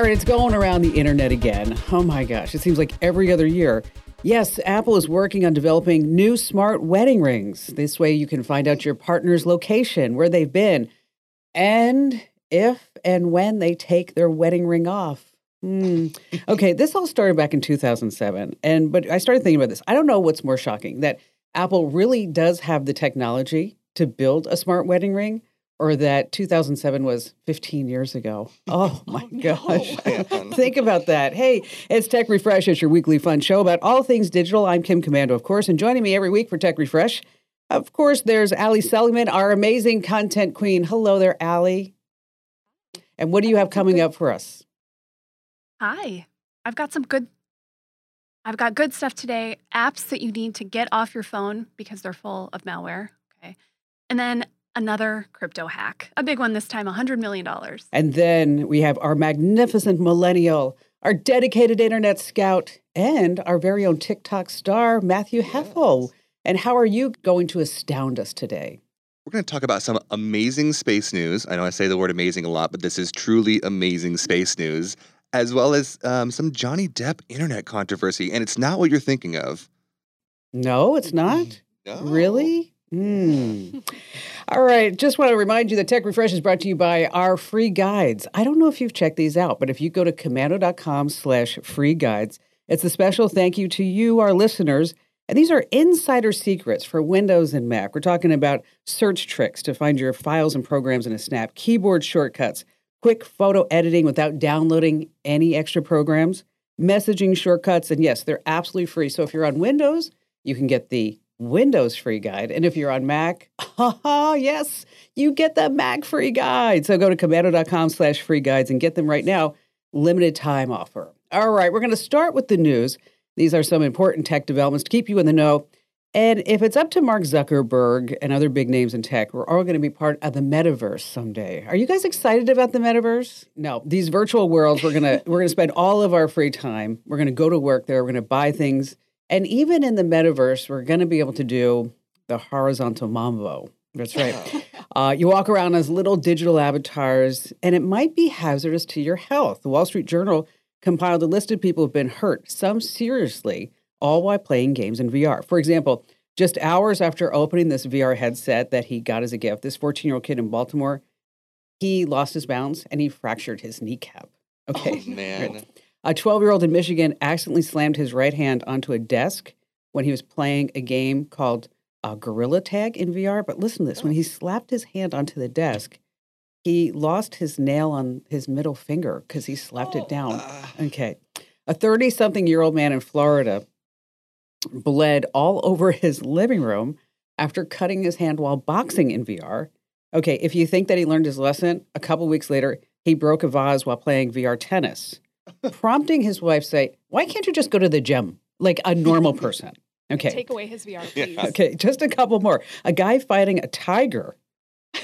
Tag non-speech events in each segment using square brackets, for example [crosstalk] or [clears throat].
All right, it's going around the internet again. Oh my gosh, it seems like every other year. Yes, Apple is working on developing new smart wedding rings. This way you can find out your partner's location, where they've been, and if and when they take their wedding ring off. Hmm. Okay, this all started back in 2007. And but I started thinking about this. I don't know what's more shocking that Apple really does have the technology to build a smart wedding ring or that 2007 was 15 years ago. [laughs] Oh, oh my oh, gosh. [laughs] No, [laughs] Think about that. Hey, it's Tech Refresh. It's your weekly fun show about all things digital. I'm Kim Komando, of course, and joining me every week for Tech Refresh, of course, there's Allie Seligman, our amazing content queen. Hello there, Allie. And what do you have coming up for us? Hi. I've got some good I've got good stuff today. Apps that you need to get off your phone because they're full of malware. Okay. And then another crypto hack, a big one this time, $100 million. And then we have our magnificent millennial, our dedicated internet scout, and our very own TikTok star, Matthew yes. Heffel. And how are you going to astound us today? We're going to talk about some amazing space news. I know I say the word amazing a lot, but this is truly amazing space news, as well as um, some Johnny Depp internet controversy. And it's not what you're thinking of. No, it's not. No. Really? Mm. [laughs] All right. Just want to remind you that Tech Refresh is brought to you by our free guides. I don't know if you've checked these out, but if you go to komando.com slash free guides, it's a special thank you to you, our listeners. And these are insider secrets for Windows and Mac. We're talking about search tricks to find your files and programs in a snap, keyboard shortcuts, quick photo editing without downloading any extra programs, messaging shortcuts. And yes, they're absolutely free. So if you're on Windows, you can get the Windows free guide. And if you're on Mac, haha, [laughs] yes, you get the Mac free guide. So go to komando.com slash free guides and get them right now. Limited time offer. All right, we're going to start with the news. These are some important tech developments to keep you in the know. And if it's up to Mark Zuckerberg and other big names in tech, we're all going to be part of the metaverse someday. Are you guys excited about the metaverse? No, these virtual worlds, we're going [laughs] to we're going to spend all of our free time. We're going to go to work there, we're going to buy things and even in the metaverse, we're going to be able to do the horizontal mambo. That's right. [laughs] Uh, you walk around as little digital avatars, and it might be hazardous to your health. The Wall Street Journal compiled a list of people who've been hurt, some seriously, all while playing games in VR. For example, just hours after opening this VR headset that he got as a gift, this 14 year old kid in Baltimore, he lost his balance and he fractured his kneecap. Okay. Oh, man. A 12 year old in Michigan accidentally slammed his right hand onto a desk when he was playing a game called uh, Gorilla Tag in VR. But listen to this when he slapped his hand onto the desk, he lost his nail on his middle finger because he slapped oh, it down. Uh. Okay. A 30 something year old man in Florida bled all over his living room after cutting his hand while boxing in VR. Okay, if you think that he learned his lesson, a couple weeks later, he broke a vase while playing VR tennis prompting his wife say, "Why can't you just go to the gym like a normal [laughs] person?" Okay. Take away his VR, please. Yeah. Okay, just a couple more. A guy fighting a tiger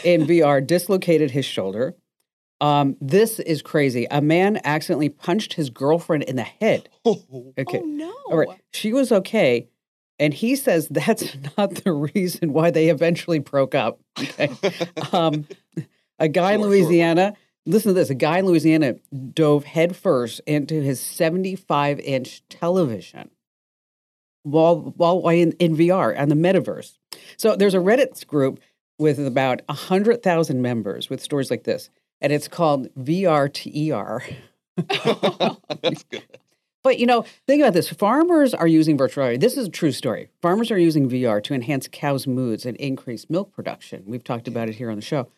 in [laughs] VR dislocated his shoulder. Um, this is crazy. A man accidentally punched his girlfriend in the head. [laughs] Okay. Oh no. All right. She was okay. And he says that's not the reason why they eventually broke up. Okay. Um, a guy sure, in Louisiana sure Listen to this. A guy in Louisiana dove headfirst into his 75 inch television while, while in, in VR and the metaverse. So there's a Reddit group with about 100,000 members with stories like this, and it's called VR to ER. [laughs] That's good. But you know, think about this. Farmers are using virtual reality. This is a true story. Farmers are using VR to enhance cows' moods and increase milk production. We've talked about it here on the show.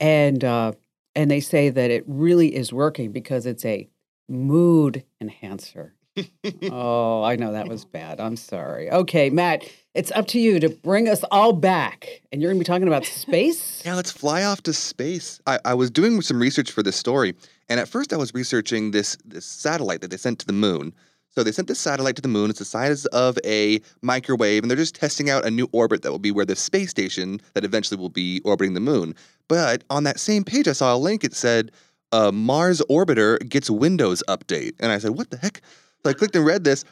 And uh, and they say that it really is working because it's a mood enhancer. [laughs] oh, I know that was bad. I'm sorry. Okay, Matt, it's up to you to bring us all back. And you're going to be talking about space? yeah, let's fly off to space. I, I was doing some research for this story, and at first I was researching this, this satellite that they sent to the moon. So they sent this satellite to the moon. It's the size of a microwave, and they're just testing out a new orbit that will be where the space station that eventually will be orbiting the moon. But on that same page, I saw a link. It said, uh, Mars orbiter gets Windows update. And I said, what the heck? So I clicked and read this.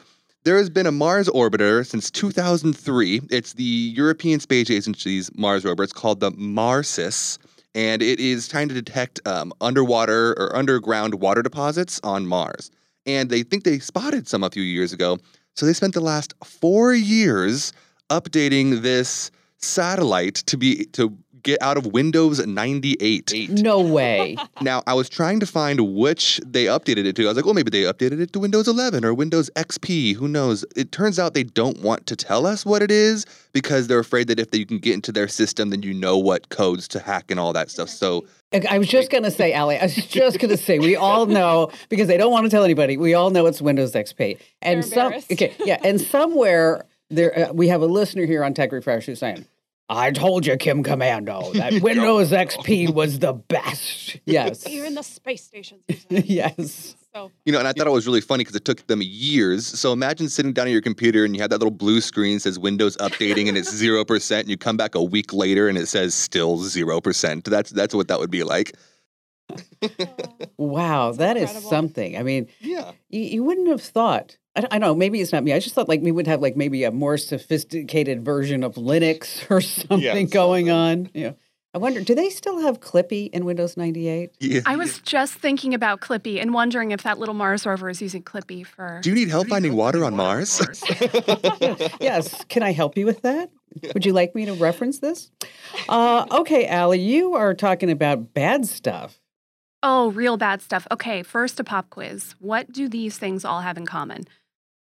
There has been a Mars orbiter since 2003. It's the European Space Agency's Mars rover. It's called the MARSIS. and it is trying to detect um, underwater or underground water deposits on Mars. And they think they spotted some a few years ago. So they spent the last four years updating this satellite to be to get out of Windows 98. No way. [laughs] Now, I was trying to find which they updated it to. I was like, well, maybe they updated it to Windows 11 or Windows XP. Who knows? It turns out they don't want to tell us what it is because they're afraid that if they, you can get into their system, then you know what codes to hack and all that stuff. So I was just going to say, Allie, I was just going to say, we all know because they don't want to tell anybody. We all know it's Windows XP, and They're some okay, yeah, and somewhere there uh, we have a listener here on Tech Refresh who's saying, "I told you, Kim Komando, that [laughs] Windows XP was the best." [laughs] Yes, Even the space stations [laughs] yes. So You know, and I thought it was really funny because it took them years. So imagine sitting down at your computer and you have that little blue screen that says Windows updating and it's zero percent. And you come back a week later and it says still zero percent. That's that's what that would be like. Wow, that is incredible. something. I mean, Yeah. you, you wouldn't have thought. I, don't- I don't know. Maybe it's not me. I just thought like we would have like maybe a more sophisticated version of Linux [laughs] or something going on. You know, I wonder, do they still have Clippy in Windows 98? Yeah. I was just thinking about Clippy and wondering if that little Mars rover is using Clippy for. Do you need help finding water on Mars? [laughs] yes. Can I help you with that? Would you like me to reference this? Uh, okay, Allie, you are talking about bad stuff. Oh, real bad stuff. Okay, first a pop quiz. What do these things all have in common?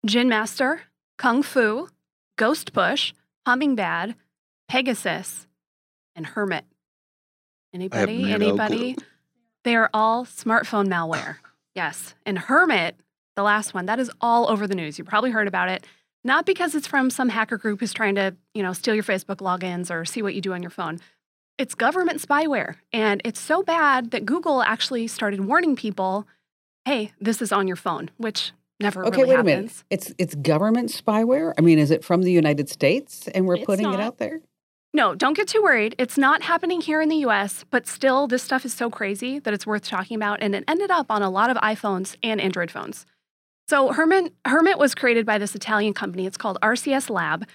Ginmaster, Kung Fu, Ghost Push, HummingBad, Pegasus, and Hermit. Anybody? no Anybody? clue. They are all smartphone malware. [sighs] Yes. And Hermit, the last one, that is all over the news. You probably heard about it. Not because it's from some hacker group who's trying to, you know, steal your Facebook logins or see what you do on your phone. It's government spyware. And it's so bad that Google actually started warning people, hey, this is on your phone, which never Okay, really wait a minute. It's it's government spyware. I mean, is it from the United States and we're It's putting it out there? No, don't get too worried. It's not happening here in the US, but still, this stuff is so crazy that it's worth talking about. And it ended up on a lot of iPhones and Android phones. So, Hermit, Hermit was created by this Italian company. It's called RCS Lab.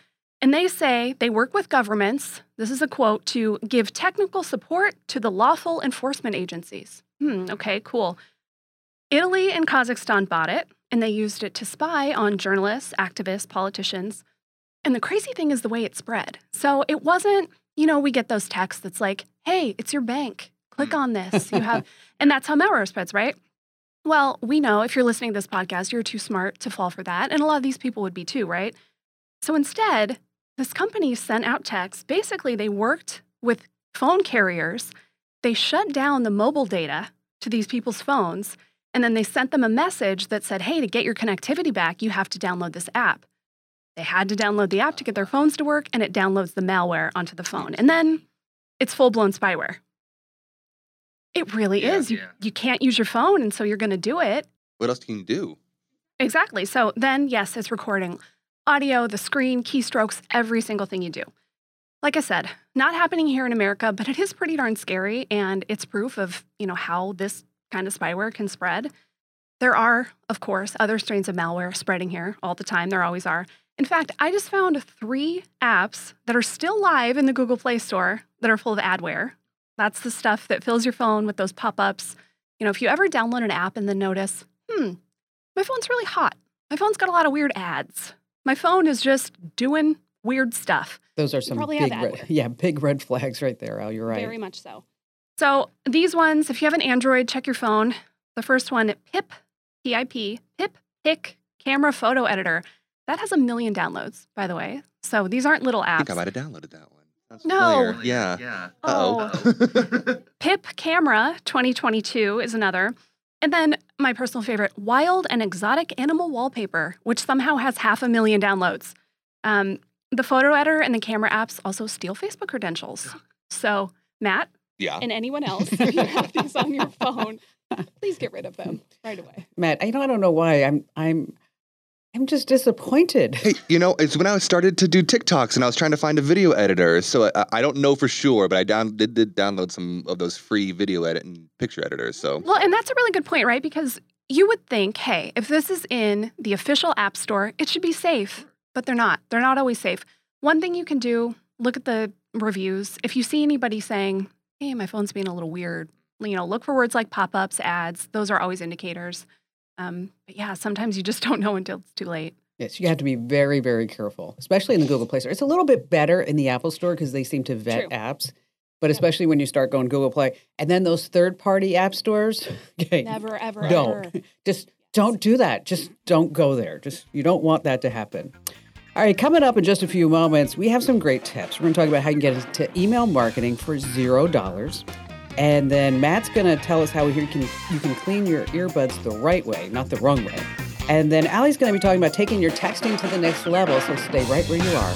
And they say they work with governments, this is a quote, to give technical support to the lawful enforcement agencies. Hmm, okay, cool. Italy and Kazakhstan bought it, and they used it to spy on journalists, activists, politicians. And the crazy thing is the way it spread. So it wasn't, you know, we get those texts that's like, hey, it's your bank. Click on this. You have, [laughs] and that's how malware spreads, right? Well, we know if you're listening to this podcast, you're too smart to fall for that. And a lot of these people would be too, right? So instead, this company sent out texts. Basically, they worked with phone carriers. They shut down the mobile data to these people's phones. And then they sent them a message that said, hey, to get your connectivity back, you have to download this app. They had to download the app to get their phones to work, and it downloads the malware onto the phone. And then it's full blown spyware. It really Yeah, is. You, yeah. you can't use your phone, and so you're going to do it. What else can you do? Exactly. So then, yes, it's recording audio, the screen, keystrokes, every single thing you do. Like I said, not happening here in America, but it is pretty darn scary, and it's proof of you know how this kind of spyware can spread. There are, of course, other strains of malware spreading here all the time. There always are. In fact, I just found three apps that are still live in the Google Play Store that are full of adware. That's the stuff that fills your phone with those pop ups. You know, if you ever download an app and then notice, hmm, my phone's really hot. My phone's got a lot of weird ads. My phone is just doing weird stuff. Those are some probably have big red, yeah, big red flags right there, Al. You're right. Very much so. So these ones, if you have an Android, check your phone. The first one, Pip, P-I-P, Pip Pic Camera Photo Editor. That has a million downloads, by the way. So these aren't little I apps. think I might have downloaded that one. Sounds No. familiar. Oh, yeah. Yeah. Uh-oh. Oh. [laughs] Pip Camera 2022 is another. And then my personal favorite, Wild and Exotic Animal Wallpaper, which somehow has half a million downloads. Um, the photo editor and the camera apps also steal Facebook credentials. So, Matt yeah. and anyone [laughs] else, if you have these on your phone, please get rid of them right away. Matt, I know I don't know why. I'm I'm I'm just disappointed. Hey, you know, it's when I started to do TikToks and I was trying to find a video editor. So I, I don't know for sure, but I down, did, did download some of those free video edit and picture editors. So Well, and that's a really good point, right? Because you would think, hey, if this is in the official app store, it should be safe, but they're not. They're not always safe. One thing you can do, look at the reviews. If you see anybody saying, hey, my phone's being a little weird. You know, look for words like pop ups, ads. Those are always indicators. Um, but yeah, sometimes you just [laughs] don't know until it's too late. Yes, you have to be very, very careful, especially in the Google Play Store. It's a little bit better in the Apple Store because they seem to vet True. apps. But especially when you start going Google Play and then those third party app stores, [laughs] okay, Never, ever, don't. ever. [laughs] Just don't do that. Just don't go there. Just you don't want that to happen. All right, coming up in just a few moments, we have some great tips. We're going to talk about how you can get into email marketing for zero dollars. And then Matt's going to tell us how you can you can clean your earbuds the right way, not the wrong way. And then Allie's going to be talking about taking your texting to the next level. So stay right where you are.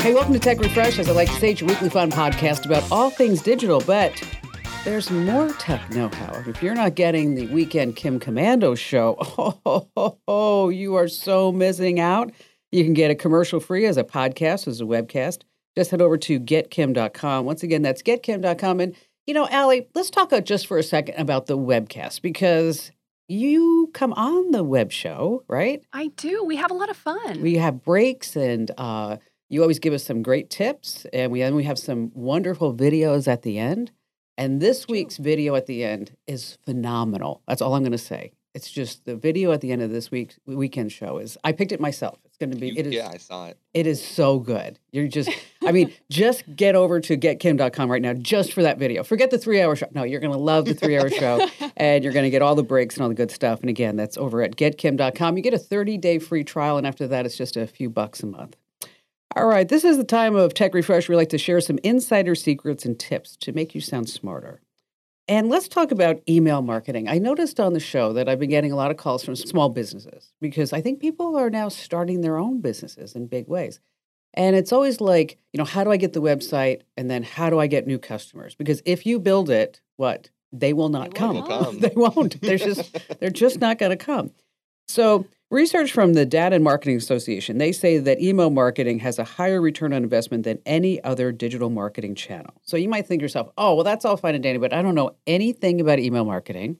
Hey, welcome to Tech Refresh. As I like to say, it's your weekly fun podcast about all things digital, but there's more tech know-how. If you're not getting the weekend Kim Komando show, oh, oh, oh, oh, you are so missing out. You can get it commercial free as a podcast, as a webcast. Just head over to getkim.com. Once again, that's getkim.com. And, you know, Allie, let's talk uh, just for a second about the webcast because you come on the web show, right? I do. We have a lot of fun. We have breaks and uh, you always give us some great tips, and we and we have some wonderful videos at the end. And this week's video at the end is phenomenal. That's all I'm going to say. It's just the video at the end of this week's weekend show is. I picked it myself. It's going to be. It is. yeah, I saw it. It is so good. You're just. I mean, [laughs] just get over to getkim.com right now just for that video. Forget the three hour show. No, you're going to love the three hour show, [laughs] and you're going to get all the breaks and all the good stuff. And again, that's over at getkim.com. You get a 30 day free trial, and after that, it's just a few bucks a month. All right, this is the time of Tech Refresh. We like to share some insider secrets and tips to make you sound smarter. And let's talk about email marketing. I noticed on the show that I've been getting a lot of calls from small businesses because I think people are now starting their own businesses in big ways. And it's always like, you know, how do I get the website? And then how do I get new customers? Because if you build it, what? They will not They come. come. [laughs] they won't. They're just they're just not going to come. So, research from the Data and Marketing Association, they say that email marketing has a higher return on investment than any other digital marketing channel. So, you might think to yourself, "Oh, well that's all fine and dandy, but I don't know anything about email marketing."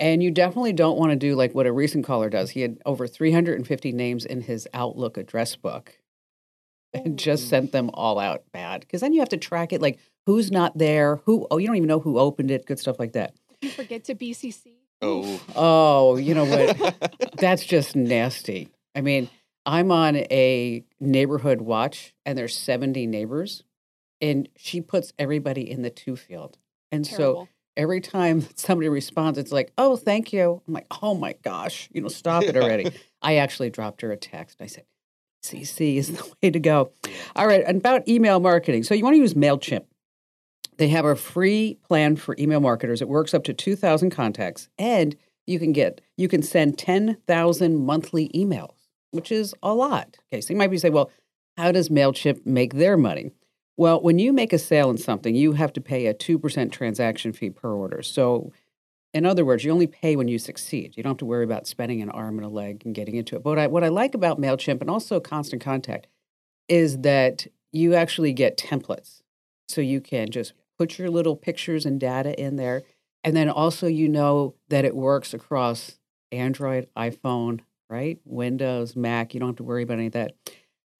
And you definitely don't want to do like what a recent caller does. He had over 350 names in his Outlook address book and just sent them all out bad. Because then you have to track it like who's not there, who, oh, you don't even know who opened it, good stuff like that. You forget to BCC. Oh. Oh, you know what? [laughs] That's just nasty. I mean, I'm on a neighborhood watch and there's 70 neighbors and she puts everybody in the two field. And so every time [laughs] somebody responds, it's like, oh, thank you. I'm like, oh my gosh, you know, stop it already. [laughs] I actually dropped her a text. I said, CC is the way to go. All right, and about email marketing. So you want to use MailChimp. They have a free plan for email marketers. It works up to 2,000 contacts, and you can get you can send 10,000 monthly emails, which is a lot. Okay, so you might be saying, well, how does Mailchimp make their money? Well, when you make a sale in something, you have to pay a 2% transaction fee per order. So, in other words, you only pay when you succeed. You don't have to worry about spending an arm and a leg and getting into it. But what I, what I like about MailChimp and also Constant Contact is that you actually get templates. So you can just put your little pictures and data in there. And then also, you know that it works across Android, iPhone, right? Windows, Mac. You don't have to worry about any of that.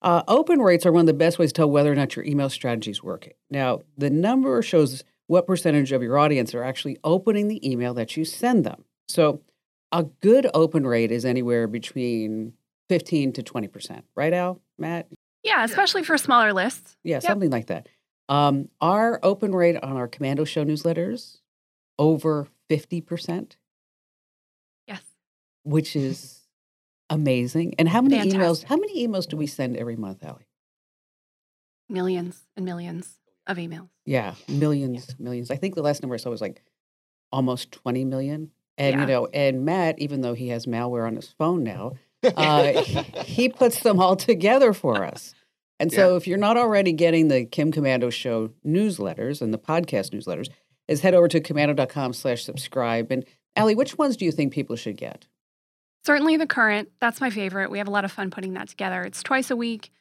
Uh, open rates are one of the best ways to tell whether or not your email strategy is working. Now, the number shows what percentage of your audience are actually opening the email that you send them. So, a good open rate is anywhere between 15 to 20%, right, Al, Matt? Yeah, especially for smaller lists. Yeah, Yep. something like that. Um, our open rate on our Komando Show newsletters over 50%, Yes. which is amazing. And how many emails? How many emails do we send every month, Allie? Millions and millions of emails. Yeah, millions, millions. I think the last number I saw was like almost 20 million. And Yeah. you know, and Matt, even though he has malware on his phone now, [laughs] uh, he puts them all together for us. And so, if you're not already getting the Kim Komando Show newsletters and the podcast newsletters, is head over to komando.com slash subscribe. And Allie, which ones do you think people should get? Certainly the current. That's my favorite. We have a lot of fun putting that together. It's twice a week.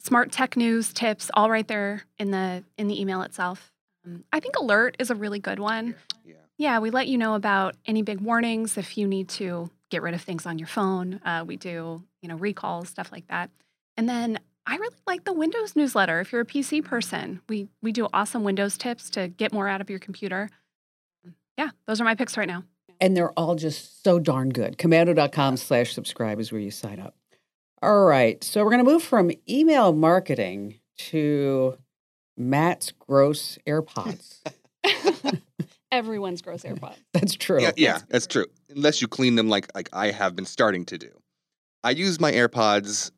Smart tech news, tips, all right there in the in the email itself. Um, I think alert is a really good one. yeah. Yeah, we let you know about any big warnings if you need to get rid of things on your phone. Uh, we do, you know, recalls, stuff like that. And then I really like the Windows newsletter. If you're a PC person, we we do awesome Windows tips to get more out of your computer. Yeah, those are my picks right now. And they're all just so darn good. Komando.com slash subscribe is where you sign up. All right. So we're going to move from email marketing to Matt's gross AirPods. [laughs] Everyone's gross AirPods. [laughs] That's true. Yeah, yeah, that's true. Unless you clean them like like I have been starting to do. I use my AirPods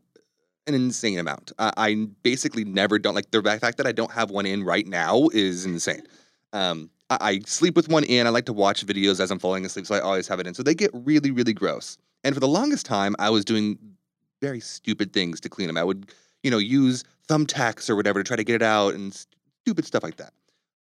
an insane amount. I, basically never don't like the fact that I don't have one in right now is insane. Um, I, I sleep with one in. I like to watch videos as I'm falling asleep, so I always have it in. So they get really, really gross. And for the longest time, I was doing very stupid things to clean them. I would, you know, use thumbtacks or whatever to try to get it out and stupid stuff like that.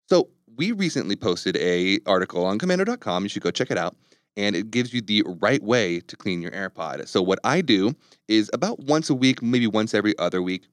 So we recently posted a article on komando.com. You should go check it out. And it gives you the right way to clean your AirPod. So what I do is about once a week, maybe once every other week,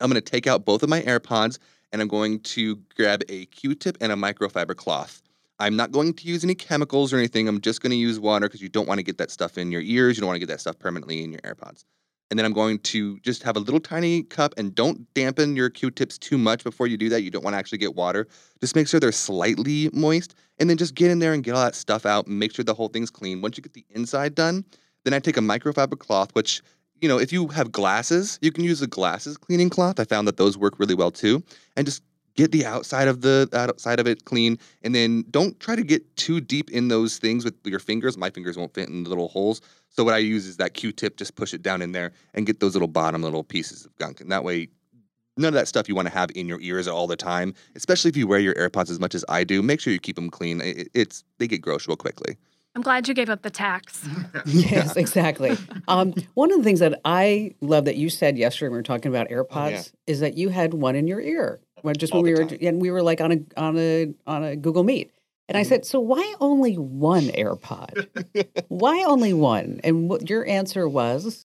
I'm going to take out both of my AirPods and I'm going to grab a Q-tip and a microfiber cloth. I'm not going to use any chemicals or anything. I'm just going to use water because you don't want to get that stuff in your ears. You don't want to get that stuff permanently in your AirPods. And then I'm going to just have a little tiny cup and don't dampen your Q-tips too much before you do that. You don't want to actually get water. Just make sure they're slightly moist and then just get in there and get all that stuff out and make sure the whole thing's clean. Once you get the inside done, then I take a microfiber cloth, which, you know, if you have glasses, you can use a glasses cleaning cloth. I found that those work really well too. And just get the outside of the outside of it clean and then don't try to get too deep in those things with your fingers my fingers won't fit in the little holes so what i use is that q-tip just push it down in there and get those little bottom little pieces of gunk and that way none of that stuff you want to have in your ears all the time especially if you wear your airpods as much as i do make sure you keep them clean it, it's they get gross real quickly I'm glad you gave up the tax. [laughs] [laughs] yes, exactly. Um, one of the things that I love that you said yesterday when we were talking about AirPods oh, yeah. is that you had one in your ear just when we were and we were like on a on a on a Google Meet. And I mm-hmm. said, "So why only one AirPod? [laughs] why only one?" And what your answer was?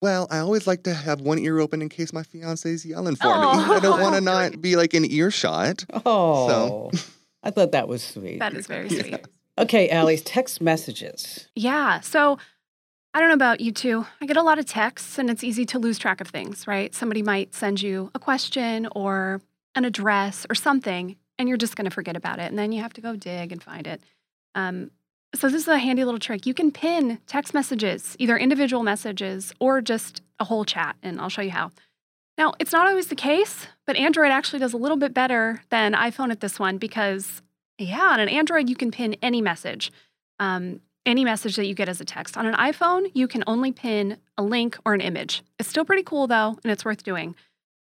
Well, I always like to have one ear open in case my fiance's yelling for oh. me. I don't want to not be like an earshot. [laughs] Oh, so. [laughs] I thought that was sweet. That is very sweet. Yeah. Okay, Allie's text messages. Yeah. So I don't know about you two. I get a lot of texts and it's easy to lose track of things, right? Somebody might send you a question or an address or something, and you're just going to forget about it. And then you have to go dig and find it. Um, so, this is a handy little trick. You can pin text messages, either individual messages or just a whole chat, and I'll show you how. Now, it's not always the case, but Android actually does a little bit better than iPhone at this one because, yeah, on an Android, you can pin any message, um, any message that you get as a text. On an iPhone, you can only pin a link or an image. It's still pretty cool, though, and it's worth doing.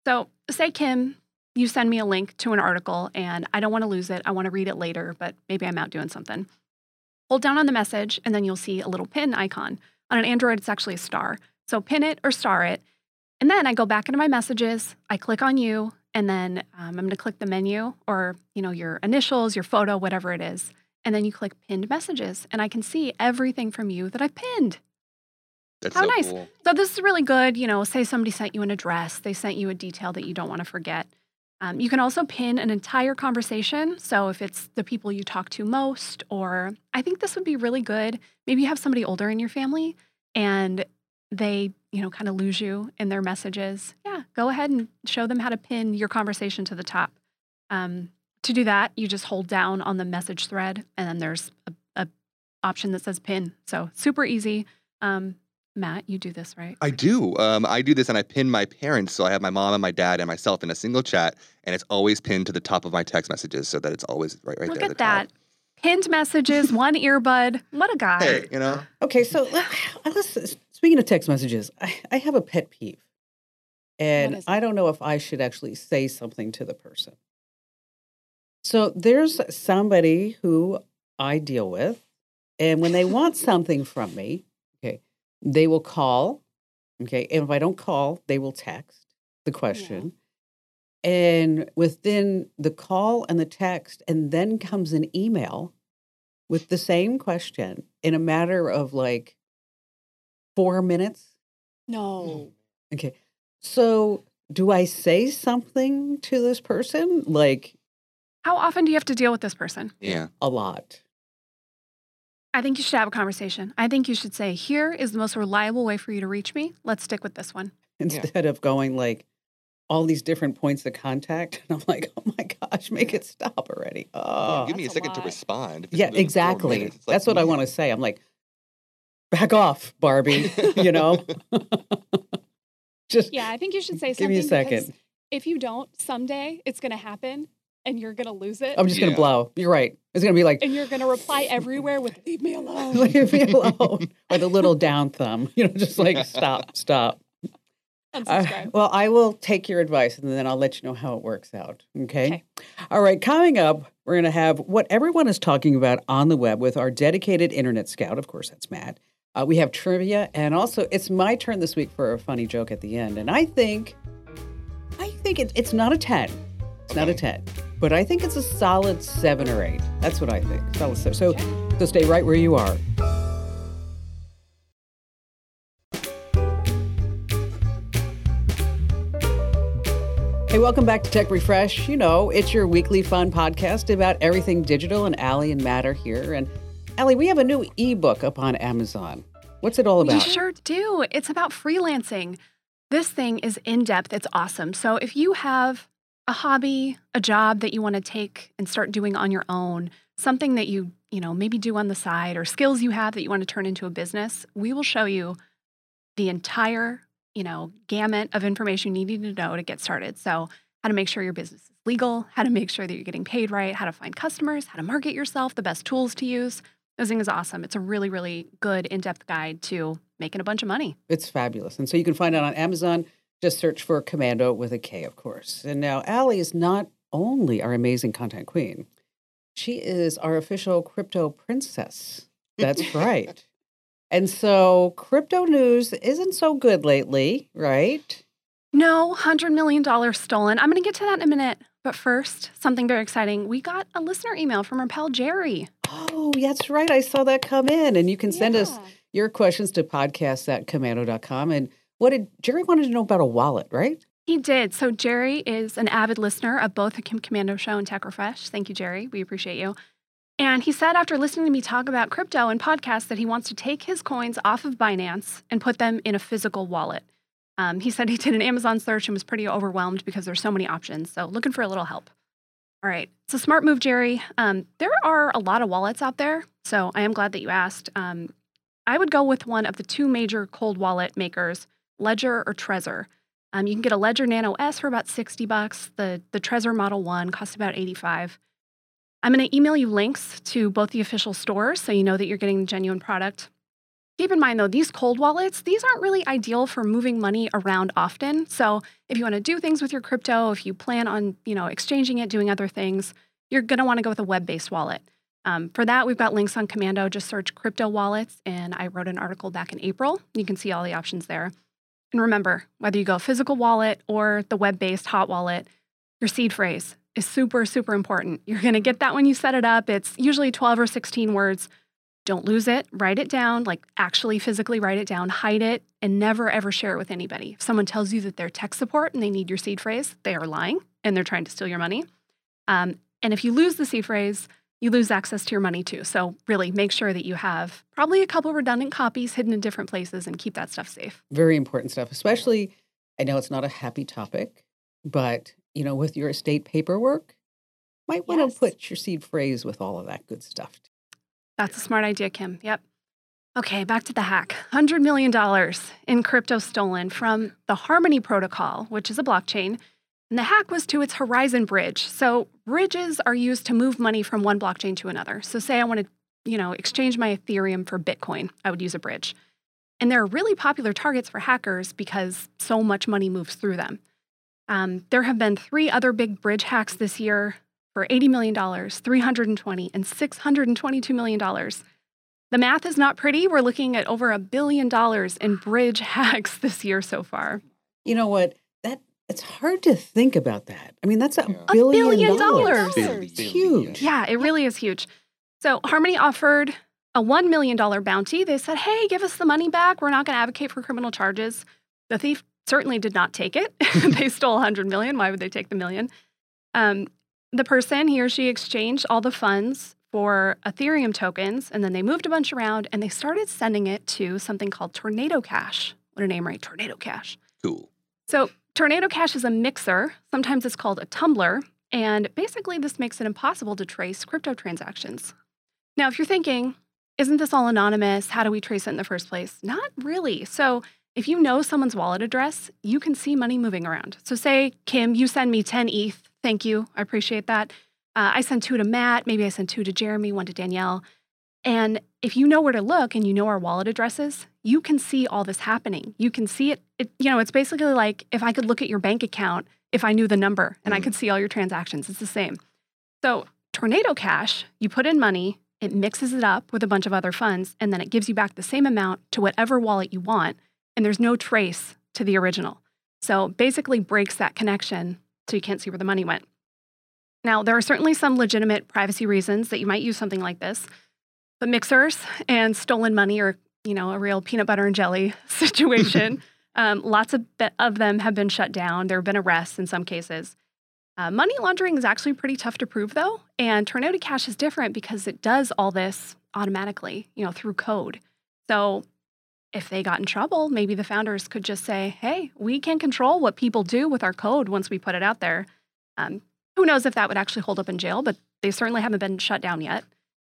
So, say Kim you send me a link to an article and I don't want to lose it. I want to read it later, but maybe I'm out doing something. Hold down on the message and then you'll see a little pin icon. On an Android, it's actually a star. So pin it or star it. And then I go back into my messages, I click on you, and then um, I'm going to click the menu or, you know, your initials, your photo, whatever it is. And then you click pinned messages and I can see everything from you that I've pinned. That's How so nice. Cool. So this is really good. You know, say somebody sent you an address, they sent you a detail that you don't want to forget. Um, you can also pin an entire conversation. So if it's the people you talk to most, or I think this would be really good. Maybe you have somebody older in your family and they, you know, kind of lose you in their messages. Yeah, go ahead and show them how to pin your conversation to the top. Um, to do that, you just hold down on the message thread, and then there's a, a option that says pin. So super easy. Um, Matt, you do this, right? I do. Um, I do this and I pin my parents. So I have my mom and my dad and myself in a single chat, and it's always pinned to the top of my text messages so that it's always right, right Look there. Look at that. Top. Pinned messages, [laughs] one earbud. What a guy. Hey, you know? Okay, so let's, speaking of text messages, I, I have a pet peeve. And I don't know if I should actually say something to the person. So there's somebody who I deal with, and when they want something from me, they will call. Okay. And if I don't call, they will text the question. Yeah. And within the call and the text, and then comes an email with the same question in a matter of like four minutes. No. Okay. So do I say something to this person? Like, how often do you have to deal with this person? Yeah. A lot. I think you should have a conversation. I think you should say, here is the most reliable way for you to reach me. Let's stick with this one. Instead of going like all these different points of contact. [laughs] And I'm like, oh my gosh, make it stop already. Oh, Give me a that's a second to respond. Yeah, exactly. minutes, like, That's what I "Mm." want to say. I'm like, back off, Barbie. [laughs] you know, [laughs] just Yeah, I think you should say something. Give me a second. If you don't, someday it's going to happen and you're going to lose it. I'm just gonna blow. You're right. It's gonna be like, and you're going to reply everywhere with, leave me alone. [laughs] leave me alone, or the little down thumb. You know, just like stop, stop. Uh, well, I will take your advice and then I'll let you know how it works out. Okay? Okay. All right. Coming up, we're going to have what everyone is talking about on the web with our dedicated internet scout. Of course, that's Matt. Uh, we have trivia, and also it's my turn this week for a funny joke at the end. And I think, I think it, it's not a ten. It's not a ten, but I think it's a solid seven or eight. That's what I think. Solid seven. So, so stay right where you are. Hey, welcome back to Tech Refresh. You know, it's your weekly fun podcast about everything digital, and Allie and Matt are here. And Allie, we have a new ebook up on Amazon. What's it all We about? sure do. It's about freelancing. This thing is in depth. It's awesome. So if you have a hobby, a job that you want to take and start doing on your own, something that you, you know, maybe do on the side or skills you have that you want to turn into a business, we will show you the entire, you know, gamut of information you need to know to get started. So how to make sure your business is legal, how to make sure that you're getting paid right, how to find customers, how to market yourself, the best tools to use. Thing is awesome. It's a really, really good in-depth guide to making a bunch of money. It's fabulous. And so you can find it on Amazon. Just search for Komando with a K, of course. And now Allie is not only our amazing content queen, she is our official crypto princess. That's right. [laughs] And so crypto news isn't so good lately, right? No, $100 million stolen. I'm going to get to that in a minute. But first, something very exciting. We got a listener email from our pal Jerry. Oh, that's right. I saw that come in. And you can send us your questions to podcasts at komando.com. And what did Jerry wanted to know about a wallet, right? He did. So Jerry is an avid listener of both the Kim Komando Show and Tech Refresh. Thank you, Jerry. We appreciate you. And he said after listening to me talk about crypto and podcasts that he wants to take his coins off of Binance and put them in a physical wallet. Um, he said he did an Amazon search and was pretty overwhelmed because there's so many options. So looking for a little help. All right, a smart move, Jerry. Um, there are a lot of wallets out there, so I am glad that you asked. Um, I would go with one of the two major cold wallet makers, Ledger or Trezor. Um, you can get a Ledger Nano S for about 60 bucks. The the Trezor Model 1 costs about 85. I'm going to email you links to both the official stores so you know that you're getting the genuine product. Keep in mind though, these cold wallets, these aren't really ideal for moving money around often. So if you want to do things with your crypto, if you plan on, you know, exchanging it, doing other things, you're going to want to go with a web-based wallet. Um, for that, we've got links on Komando. Just search crypto wallets, and I wrote an article back in April. You can see all the options there. And remember, whether you go physical wallet or the web based hot wallet, your seed phrase is super, super important. You're going to get that when you set it up. It's usually 12 or 16 words. Don't lose it. Write it down, like actually physically write it down, hide it, and never ever share it with anybody. If someone tells you that they're tech support and they need your seed phrase, they are lying and they're trying to steal your money. Um, and if you lose the seed phrase, you lose access to your money too. So, really make sure that you have probably a couple redundant copies hidden in different places and keep that stuff safe. Very important stuff, especially, I know it's not a happy topic, but, you know, with your estate paperwork, might want Yes. to put your seed phrase with all of that good stuff. That's a smart idea, Kim. Yep. Okay, back to the hack. $100 million in crypto stolen from the Harmony Protocol, which is a blockchain. And the hack was to its Horizon Bridge. So bridges are used to move money from one blockchain to another. So say I want to, you know, exchange my Ethereum for Bitcoin, I would use a bridge. And they're really popular targets for hackers because so much money moves through them. Um, there have been three other big bridge hacks this year for $80 million, 320 and $622 million. The math is not pretty. We're looking at over a billion dollars in bridge [laughs] hacks this year so far. You know what? That it's hard to think about that. I mean, that's a Yeah. A billion, billion dollars. dollars. It's billion, huge. Yeah, it really is huge. So Harmony offered a $1 million bounty. They said, hey, give us the money back. We're not going to advocate for criminal charges. The thief certainly did not take it. [laughs] they stole 100 million. Why would they take the million? Um, the person, he or she exchanged all the funds for Ethereum tokens, and then they moved a bunch around and they started sending it to something called Tornado Cash. What a name, right? Tornado Cash. Cool. So, Tornado Cash is a mixer. Sometimes it's called a tumbler. And basically, this makes it impossible to trace crypto transactions. Now, if you're thinking, isn't this all anonymous? How do we trace it in the first place? Not really. So, if you know someone's wallet address, you can see money moving around. So, say, Kim, you send me 10 ETH. Thank you. I appreciate that. Uh, I send two to Matt. Maybe I send two to Jeremy, one to Danielle. And if you know where to look and you know our wallet addresses, you can see all this happening. You can see it, it you know, it's basically like if I could look at your bank account if I knew the number and I Mm. could see all your transactions. It's the same. So, Tornado Cash, you put in money, it mixes it up with a bunch of other funds, and then it gives you back the same amount to whatever wallet you want. And there's no trace to the original. So, basically breaks that connection so you can't see where the money went. Now, there are certainly some legitimate privacy reasons that you might use something like this, but mixers and stolen money are, you know, a real peanut butter and jelly [laughs] situation. [laughs] um, lots of, be- of them have been shut down. There have been arrests in some cases. Uh, money laundering is actually pretty tough to prove, though, and Tornado Cash is different because it does all this automatically, you know, through code. So if they got in trouble, maybe the founders could just say, "Hey, we can control what people do with our code once we put it out there." Um, who knows if that would actually hold up in jail, but they certainly haven't been shut down yet.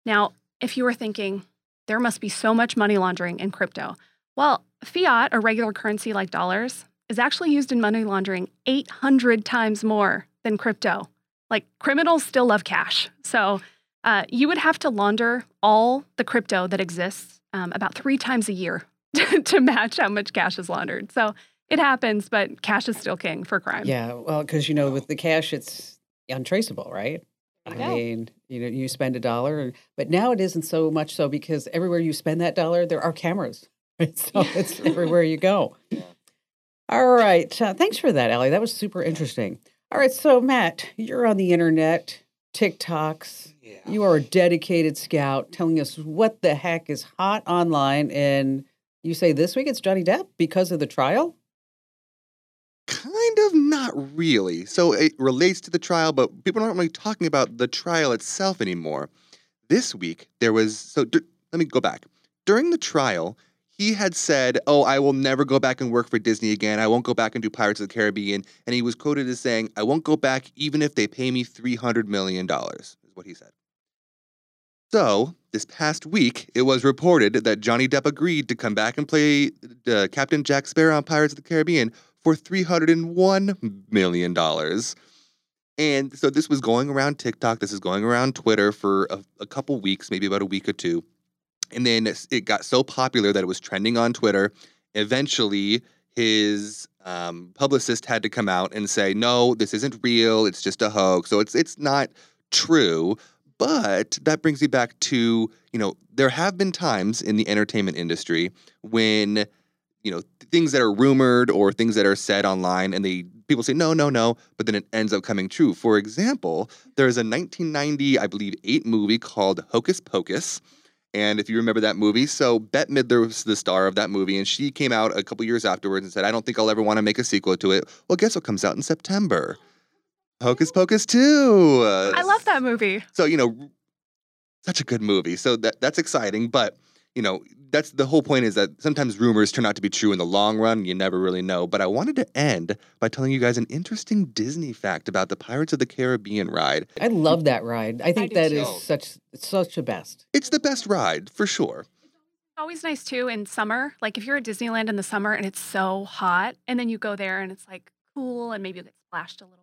Now, if you were thinking there must be so much money laundering in crypto, well, fiat or regular currency like dollars is actually used in money laundering 800 times more than crypto. Like criminals still love cash. So uh, you would have to launder all the crypto that exists um, about three times a year [laughs] to match how much cash is laundered. So it happens, but cash is still king for crime. Yeah, well, because you know, with the cash, it's untraceable, right? I go. mean, you know, you spend a dollar, but now it isn't so much so because everywhere you spend that dollar, there are cameras. [laughs] Right? So it's everywhere you go. [laughs] Yeah. All right. Uh, thanks for that, Allie. That was super interesting. All right. So, Matt, you're on the internet, TikToks. Yeah. You are a dedicated scout telling us what the heck is hot online. And you say this week it's Johnny Depp because of the trial? Kind of not really. So it relates to the trial, but people aren't really talking about the trial itself anymore. This week, there was. So dur- let me go back. During the trial, he had said, Oh, I will never go back and work for Disney again. I won't go back and do Pirates of the Caribbean. And he was quoted as saying, I won't go back even if they pay me $300 million, is what he said. So, this past week, it was reported that Johnny Depp agreed to come back and play uh, Captain Jack Sparrow on Pirates of the Caribbean for $301 million. And so this was going around TikTok, this is going around Twitter for a, a couple weeks, maybe about a week or two. And then it got so popular that it was trending on Twitter. Eventually, his um, publicist had to come out and say, "No, this isn't real. It's just a hoax. So it's it's not true." But that brings me back to you know there have been times in the entertainment industry when you know th- things that are rumored or things that are said online and they people say no no no but then it ends up coming true. For example there's a 1990 i believe 8 movie called hocus pocus and if you remember that movie so bette midler was the star of that movie and she came out a couple years afterwards and said i don't think i'll ever want to make a sequel to it. Well guess what comes out in september? Hocus pocus 2 Uh, I love that movie. so you know such a good movie. So that that's exciting but you know that's the whole point is that sometimes rumors turn out to be true in the long run you never really know but i wanted to end by telling you guys an interesting disney fact about the pirates of the caribbean ride I love that ride. I think do that is too. such such a best. it's the best ride for sure Always nice too in summer. Like if you're at Disneyland in the summer and it's so hot, and then you go there and it's like cool, and maybe you get splashed a little bit.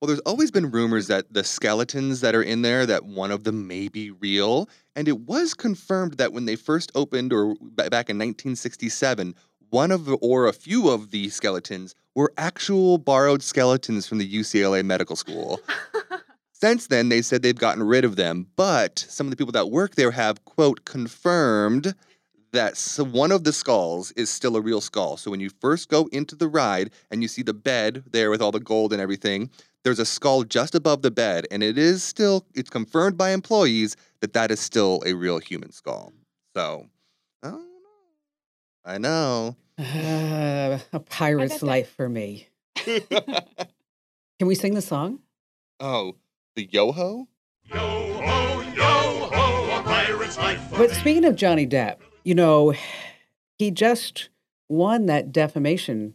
Well there's always been rumors that the skeletons that are in there that one of them may be real and it was confirmed that when they first opened or ba- back in 1967 one of the, or a few of the skeletons were actual borrowed skeletons from the UCLA Medical School. Since then, they said they've gotten rid of them, but some of the people that work there have, quote, confirmed that one of the skulls is still a real skull. So when you first go into the ride and you see the bed there with all the gold and everything, there's a skull just above the bed, and it is still, it's confirmed by employees that that is still a real human skull. So, I know. I know. Uh, [sighs] a pirate's life for me. [laughs] Can we sing the song? oh, the yo ho? Yo ho, yo But speaking of Johnny Depp, you know, he just won that defamation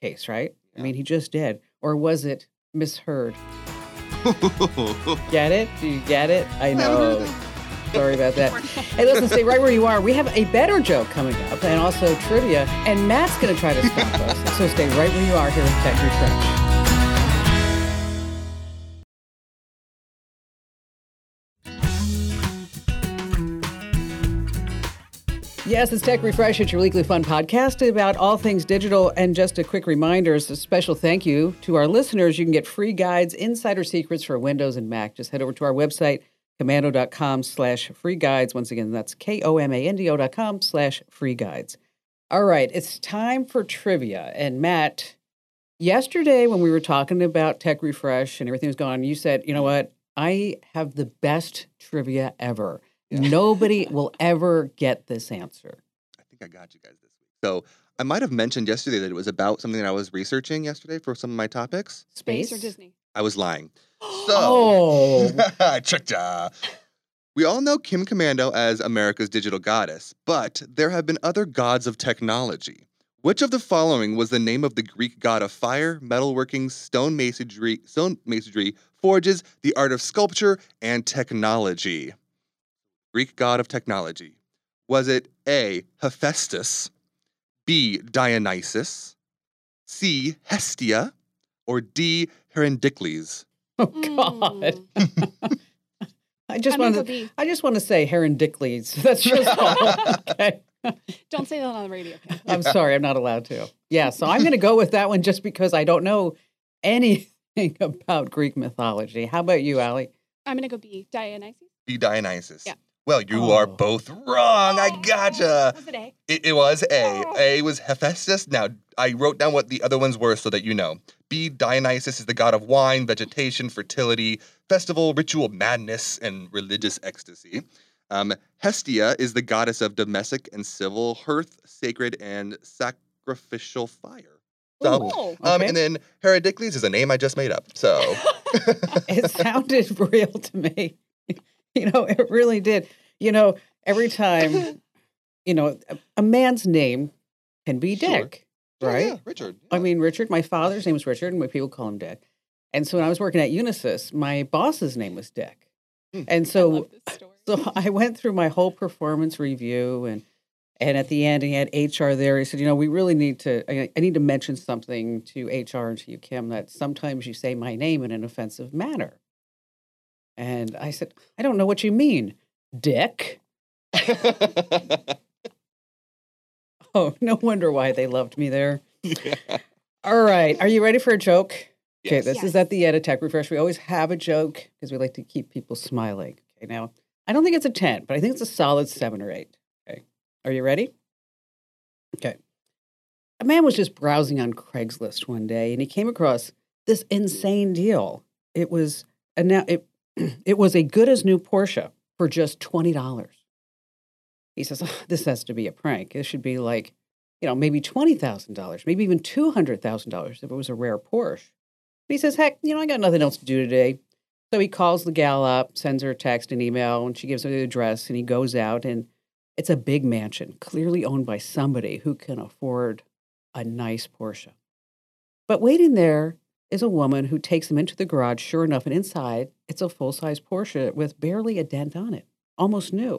case, right? I mean, he just did. Or was it misheard? Get it? Do you get it? I know. Sorry about that. Hey, listen, stay right where you are. We have a better joke coming up and also trivia, and Matt's going to try to stop us. So stay right where you are here with Tech Refresh. Yes, it's Tech Refresh. It's your weekly fun podcast about all things digital. And just a quick reminder, as a special thank you to our listeners, you can get free guides, insider secrets for Windows and Mac. Just head over to our website, komando.com slash free guides. Once again, that's K-O-M-A-N-D-O dot com slash free guides. All right, it's time for trivia. And Matt, yesterday when we were talking about Tech Refresh and everything was going on, you said, you know what? I have the best trivia ever. Yeah. Nobody will ever get this answer. I think I got you guys this week. So I might have mentioned yesterday that it was about something that I was researching yesterday for some of my topics. Space, Space or Disney? I was lying. [gasps] So oh. [laughs] I tricked ya. We all know Kim Komando as America's digital goddess, but there have been other gods of technology. Which of the following was the name of the Greek god of fire, metalworking, stone masonry, stone masonry, forges, the art of sculpture, and technology? Greek god of technology? Was it A. Hephaestus, B. Dionysus, C. Hestia, or D. Herendicles? Oh God. Mm. [laughs] I just want to. I just want to say Herendicles. [laughs] That's just [laughs] all. okay. Don't say that on the radio. I'm sorry, I'm not allowed to. Yeah, so I'm going to go with that one just because I don't know anything about Greek mythology. How about you, Allie? I'm going to go B. Dionysus. B. Dionysus. Yeah. Well, you oh. are both wrong. I gotcha. Was it A? It, it was A. Oh. A was Hephaestus. Now, I wrote down what the other ones were so that you know. B, Dionysus is the god of wine, vegetation, fertility, festival, ritual madness, and religious ecstasy. Um, Hestia is the goddess of domestic and civil hearth, sacred and sacrificial fire. So, Ooh, um, okay. and then Herendicles is a name I just made up. So [laughs] it sounded real to me. [laughs] you know, it really did. You know, every time, [laughs] you know, a, a man's name can be sure. Dick, right? Yeah, Richard. Yeah. I mean, Richard. My father's name was Richard, and my people call him Dick. And so when I was working at Unisys, my boss's name was Dick. Hmm. And so, [laughs] so I went through my whole performance review, and and at the end, he had HR there. He said, "You know, we really need to. I, I need to mention something to HR and to you, Kim, that sometimes you say my name in an offensive manner." And I said, I don't know what you mean, Dick. [laughs] [laughs] oh, no wonder why they loved me there. Yeah. All right. Are you ready for a joke? Yes. Okay, this yes. is at the end of Tech Refresh. We always have a joke because we like to keep people smiling. Okay, now I don't think it's a 10, but I think it's a solid seven or eight. Okay. Are you ready? Okay. A man was just browsing on Craigslist one day and he came across this insane deal. It was and now it [clears throat] it was a good as new Porsche for just $20. He says, oh, This has to be a prank. This should be like, you know, maybe $20,000, maybe even $200,000 if it was a rare Porsche. But he says, Heck, you know, I got nothing else to do today. So he calls the gal up, sends her a text and email, and she gives him the address, and he goes out, and it's a big mansion, clearly owned by somebody who can afford a nice Porsche. But waiting there is a woman who takes him into the garage. Sure enough, and inside, it's a full size Porsche with barely a dent on it, almost new.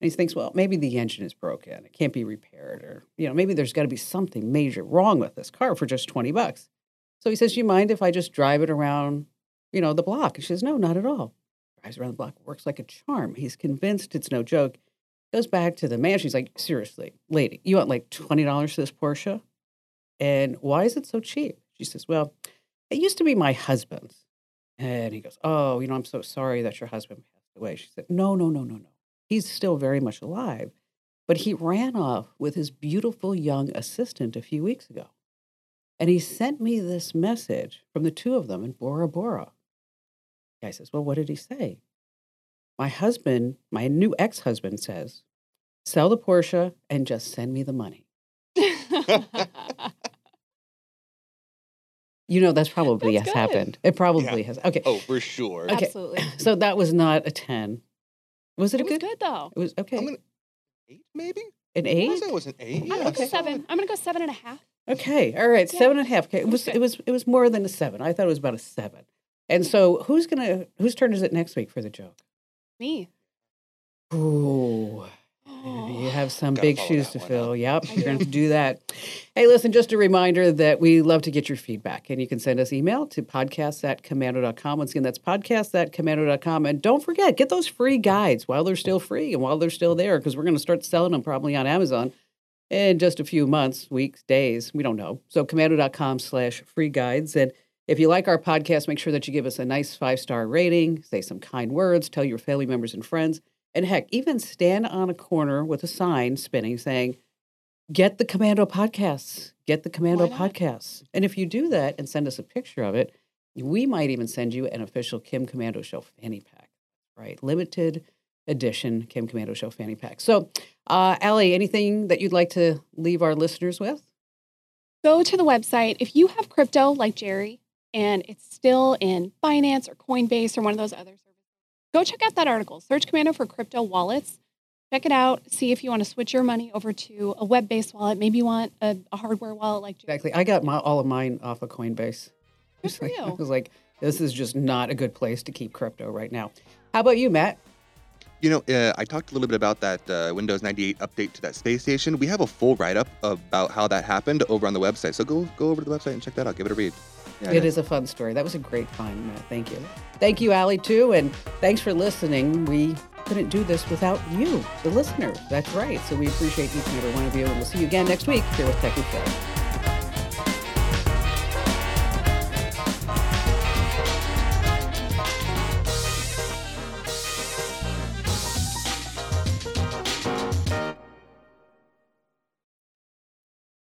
And he thinks, well, maybe the engine is broken. It can't be repaired. Or, you know, maybe there's got to be something major wrong with this car for just 20 bucks. So he says, Do you mind if I just drive it around, you know, the block? And she says, no, not at all. Drives around the block, works like a charm. He's convinced it's no joke. Goes back to the man. She's like, seriously, lady, you want like $20 for this Porsche? And why is it so cheap? She says, well, it used to be my husband's. And he goes, Oh, you know, I'm so sorry that your husband passed away. She said, No, no, no, no, no. He's still very much alive. But he ran off with his beautiful young assistant a few weeks ago. And he sent me this message from the two of them in Bora Bora. The guy says, Well, what did he say? My husband, my new ex husband says, Sell the Porsche and just send me the money. [laughs] [laughs] [laughs] You know, that's probably that's has good. happened. It probably yeah. has. Okay. Oh, for sure. Okay. Absolutely. So that was not a 10. Was it, It a was good? good though. It was okay. I'm gonna eight maybe. An eight. wanna it was an eight. I'm gonna go okay. seven. I'm gonna go seven and a half. Okay, all right, Yeah. seven and a half. Okay, it was it was it was more than a seven. I thought it was about a seven. And so, who's gonna whose turn is it next week for the joke? Me. Ooh, Oh. You have some Gotta big shoes to fill. up. Yep, you're going to do. to [laughs] do that. Hey, listen, just a reminder that we love to get your feedback, and you can send us email to podcasts at komando.com. Once again, that's podcasts at komando.com. And don't forget, get those free guides while they're still free and while they're still there, because we're going to start selling them probably on Amazon in just a few months, weeks, days. We don't know. So komando.com slash free guides. And if you like our podcast, make sure that you give us a nice five star rating, say some kind words, tell your family members and friends. And heck, even stand on a corner with a sign spinning saying, Get the Komando podcasts. Get the Komando podcasts. And if you do that and send us a picture of it, we might even send you an official Kim Komando Show fanny pack. Right? Limited edition Kim Komando Show fanny pack. So, uh, Allie, anything that you'd like to leave our listeners with? Go to the website. If you have crypto like Jerry and it's still in Binance or Coinbase or one of those other services, go check out that article. Search Komando for crypto wallets. Check it out. See if you want to switch your money over to a web based wallet. Maybe you want a, a hardware wallet like Jerry. Exactly. I got my, all of mine off of Coinbase. Good for [laughs] I you. was like, this is just not a good place to keep crypto right now. How about you, Matt? You know, uh, I talked a little bit about that uh, Windows 98 update to that space station. We have a full write-up about how that happened over on the website. So go go over to the website and check that out. Give it a read. Yeah, It is a fun story. That was a great find, Matt. Thank you. Thank you, Allie, too. And thanks for listening. We couldn't do this without you, the listeners. That's right. So we appreciate each and every one of you. And we'll see you again next week here with Tech Refresh.